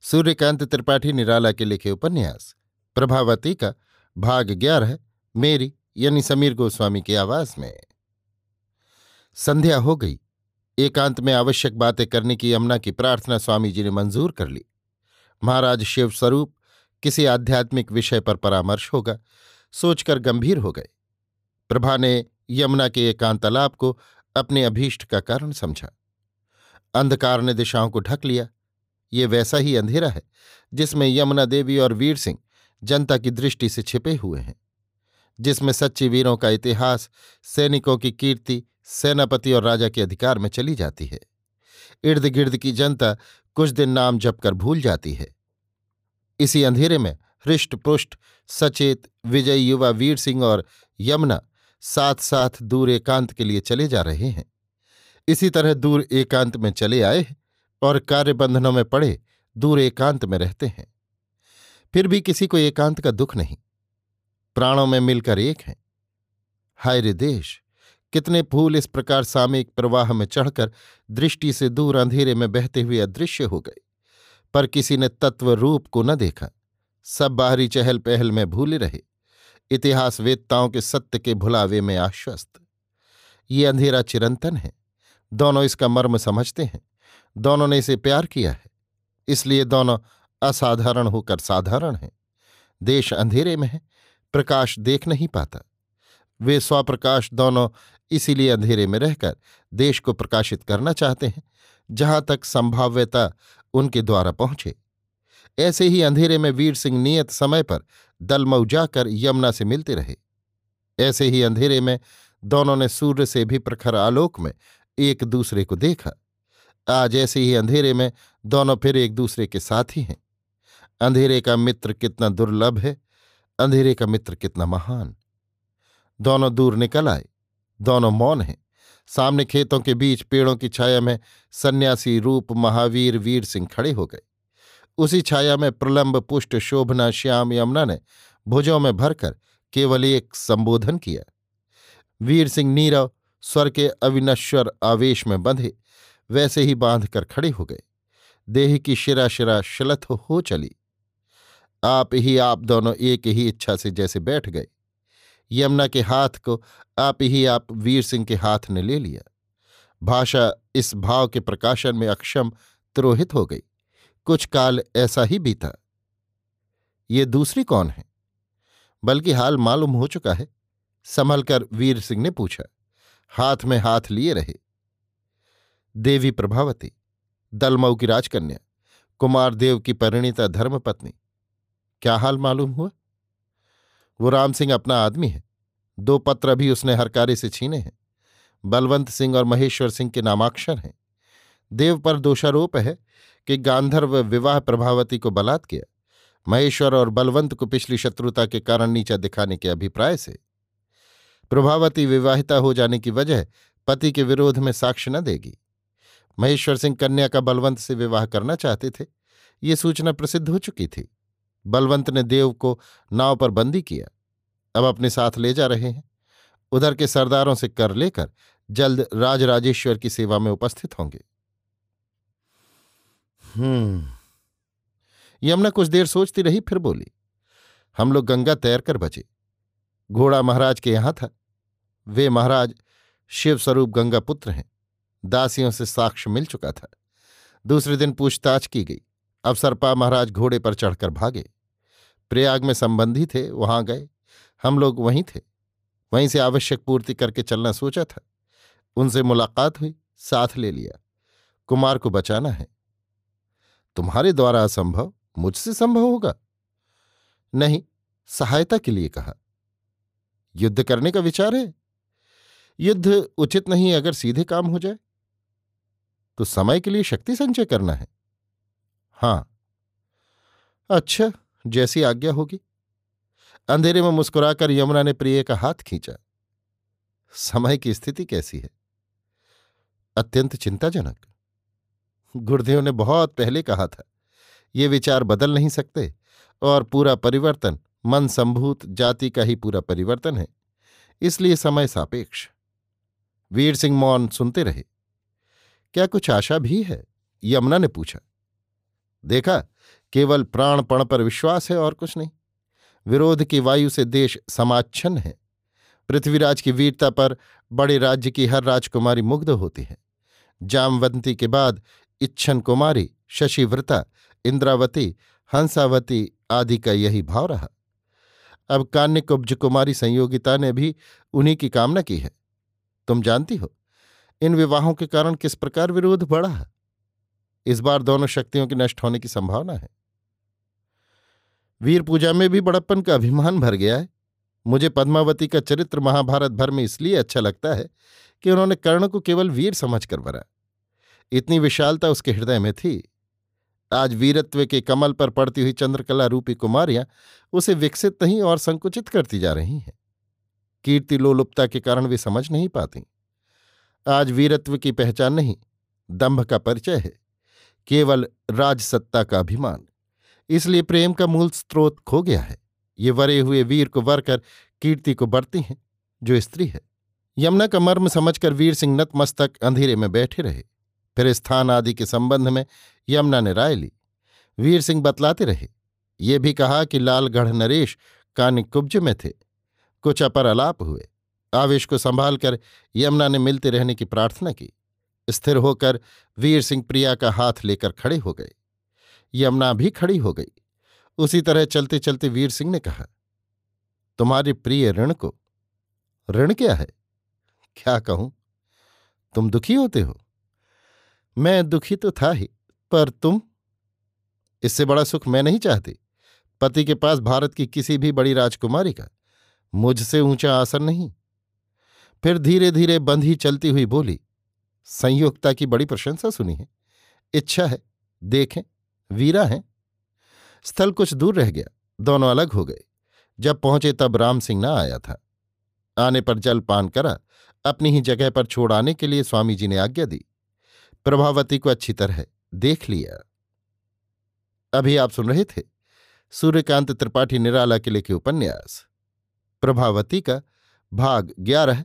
सूर्यकांत त्रिपाठी निराला के लिखे उपन्यास। प्रभावती का भाग ग्यारह, मेरी, यानी समीर गोस्वामी की आवाज़ में। संध्या हो गई। एकांत में आवश्यक बातें करने की यमुना की प्रार्थना स्वामी जी ने मंजूर कर ली। महाराज शिव स्वरूप किसी आध्यात्मिक विषय पर परामर्श होगा, सोचकर गंभीर हो गए। प्रभा ने यमुना के एकांतलाप को अपने अभीष्ट का कारण समझा। अंधकार ने दिशाओं को ढक लिया। ये वैसा ही अंधेरा है, जिसमें यमुना देवी और वीर सिंह जनता की दृष्टि से छिपे हुए हैं, जिसमें सच्चे वीरों का इतिहास, सैनिकों की कीर्ति, सेनापति और राजा के अधिकार में चली जाती है। इर्द गिर्द की जनता कुछ दिन नाम जप कर भूल जाती है। इसी अंधेरे में हृष्ट पुष्ट सचेत, विजय युवा वीर सिंह और यमुना साथ साथ दूर एकांत के लिए चले जा रहे हैं। इसी तरह दूर एकांत में चले आए और कार्यबंधनों में पड़े, दूर एकांत में रहते हैं। फिर भी किसी को एकांत का दुख नहीं। प्राणों में मिलकर एक हैं। हाय रे देश, कितने फूल इस प्रकार सामयिक प्रवाह में चढ़कर दृष्टि से दूर अंधेरे में बहते हुए अदृश्य हो गए। पर किसी ने तत्व रूप को न देखा। सब बाहरी चहल पहल में भूले रहे। इतिहास वेदताओं के सत्य के भुलावे में आश्वस्त। ये अंधेरा चिरंतन है। दोनों इसका मर्म समझते हैं। दोनों ने इसे प्यार किया है, इसलिए दोनों असाधारण होकर साधारण हैं। देश अंधेरे में है, प्रकाश देख नहीं पाता। वे स्वप्रकाश दोनों इसीलिए अंधेरे में रहकर देश को प्रकाशित करना चाहते हैं, जहाँ तक संभाव्यता उनके द्वारा पहुँचे। ऐसे ही अंधेरे में वीर सिंह नियत समय पर दलमऊ जाकर यमुना से मिलते रहे। ऐसे ही अंधेरे में दोनों ने सूर्य से भी प्रखर आलोक में एक दूसरे को देखा। आज ऐसे ही अंधेरे में दोनों फिर एक दूसरे के साथ ही हैं। अंधेरे का मित्र कितना दुर्लभ है, अंधेरे का मित्र कितना महान। दोनों दूर निकल आए, दोनों मौन हैं। सामने खेतों के बीच पेड़ों की छाया में सन्यासी रूप महावीर वीर सिंह खड़े हो गए। उसी छाया में प्रलंब, पुष्ट, शोभना, श्याम, यमुना ने भुजों में भरकर केवल एक संबोधन किया। वीर सिंह नीरव स्वर के अविनश्वर आवेश में बंधे वैसे ही बाँध कर खड़े हो गए। देह की शिरा शिरा शलथ हो चली। आप ही, आप दोनों एक ही इच्छा से जैसे बैठ गए। यमुना के हाथ को आप ही, आप वीर सिंह के हाथ ने ले लिया। भाषा इस भाव के प्रकाशन में अक्षम त्रोहित हो गई। कुछ काल ऐसा ही बीता। ये दूसरी कौन है? बल्कि हाल मालूम हो चुका है। संभल कर वीर सिंह ने पूछा। हाथ में हाथ लिए रहे। देवी प्रभावती, दलमऊ की राजकन्या, कुमार देव की परिणीता धर्मपत्नी। क्या हाल मालूम हुआ? वो राम सिंह अपना आदमी है। दो पत्र भी उसने हरकारे से छीने हैं। बलवंत सिंह और महेश्वर सिंह के नामाक्षर हैं। देव पर दोषारोप है कि गांधर्व विवाह प्रभावती को बलात् किया। महेश्वर और बलवंत को पिछली शत्रुता के कारण नीचा दिखाने के अभिप्राय से। प्रभावती विवाहिता हो जाने की वजह पति के विरोध में साक्ष्य न देगी। महेश्वर सिंह कन्या का बलवंत से विवाह करना चाहते थे। ये सूचना प्रसिद्ध हो चुकी थी। बलवंत ने देव को नाव पर बंदी किया। अब अपने साथ ले जा रहे हैं। उधर के सरदारों से कर लेकर जल्द राजराजेश्वर की सेवा में उपस्थित होंगे। हम्म। यमुना कुछ देर सोचती रही, फिर बोली, हम लोग गंगा तैर कर बचे। घोड़ा महाराज के यहाँ था। वे महाराज शिवस्वरूप गंगा पुत्र हैं। दासियों से साक्ष्य मिल चुका था। दूसरे दिन पूछताछ की गई। अवसरपा महाराज घोड़े पर चढ़कर भागे। प्रयाग में संबंधी थे, वहाँ गए। हम लोग वहीं थे। वहीं से आवश्यक पूर्ति करके चलना सोचा था। उनसे मुलाकात हुई, साथ ले लिया। कुमार को बचाना है। तुम्हारे द्वारा असंभव, मुझसे संभव होगा। नहीं, सहायता के लिए कहा। युद्ध करने का विचार है। युद्ध उचित नहीं अगर सीधे काम हो जाए। तो समय के लिए शक्ति संचय करना है। हाँ। अच्छा जैसी आज्ञा होगी। अंधेरे में मुस्कुराकर यमुना ने प्रिय का हाथ खींचा। समय की स्थिति कैसी है? अत्यंत चिंताजनक। गुरुदेव ने बहुत पहले कहा था, ये विचार बदल नहीं सकते और पूरा परिवर्तन, मन संभूत, जाति का ही पूरा परिवर्तन है, इसलिए समय सापेक्ष। वीर सिंह मौन सुनते रहे। क्या कुछ आशा भी है? यमुना ने पूछा। देखा, केवल प्राणपण पर विश्वास है और कुछ नहीं। विरोध की वायु से देश समाच्छन है। पृथ्वीराज की वीरता पर बड़े राज्य की हर राजकुमारी मुग्ध होती है। जामवंती के बाद इच्छन कुमारी, शशिव्रता, इंद्रावती, हंसावती आदि का यही भाव रहा। अब कान्य कुब्ज कुमारी संयोगिता ने भी उन्हीं की कामना की है। तुम जानती हो इन विवाहों के कारण किस प्रकार विरोध बढ़ा? इस बार दोनों शक्तियों के नष्ट होने की संभावना है। वीर पूजा में भी बड़प्पन का अभिमान भर गया है। मुझे पद्मावती का चरित्र महाभारत भर में इसलिए अच्छा लगता है कि उन्होंने कर्ण को केवल वीर समझकर भरा। इतनी विशालता उसके हृदय में थी। आज वीरत्व के कमल पर पड़ती हुई चंद्रकला रूपी कुमारियाँ उसे विकसित नहीं और संकुचित करती जा रही हैं। कीर्ति लोलुपता के कारण वे समझ नहीं पाती। आज वीरत्व की पहचान नहीं, दंभ का परिचय है, केवल राजसत्ता का अभिमान। इसलिए प्रेम का मूल स्रोत खो गया है। ये वरे हुए वीर को वर कर कीर्ति को बढ़ती हैं, जो स्त्री है। यमुना का मर्म समझकर वीर सिंह नतमस्तक अंधेरे में बैठे रहे। फिर स्थान आदि के संबंध में यमुना ने राय ली। वीर सिंह बतलाते रहे, ये भी कहा कि लालगढ़ नरेश कानिकुब्ज में थे। कुछ अपर अलाप हुए। आवेश को संभालकर यमुना ने मिलते रहने की प्रार्थना की। स्थिर होकर वीर सिंह प्रिया का हाथ लेकर खड़े हो गए। यमुना भी खड़ी हो गई। उसी तरह चलते चलते वीर सिंह ने कहा, तुम्हारे प्रिय ऋण को, ऋण क्या है? क्या कहूँ? तुम दुखी होते हो? मैं दुखी तो था ही, पर तुम इससे बड़ा सुख मैं नहीं चाहती। पति के पास भारत की किसी भी बड़ी राजकुमारी का मुझसे ऊँचा आसन नहीं। फिर धीरे धीरे बंधी चलती हुई बोली संयोगता की बड़ी प्रशंसा सुनी है। इच्छा है, देखें, वीरा हैं। स्थल कुछ दूर रह गया, दोनों अलग हो गए। जब पहुँचे तब राम सिंह ना आया था। आने पर जल पान करा, अपनी ही जगह पर छोड़ आने के लिए स्वामी जी ने आज्ञा दी। प्रभावती को अच्छी तरह देख लिया। अभी आप सुन रहे थे सूर्यकांत त्रिपाठी निराला के लिखे उपन्यास। प्रभावती का भाग ग्यारह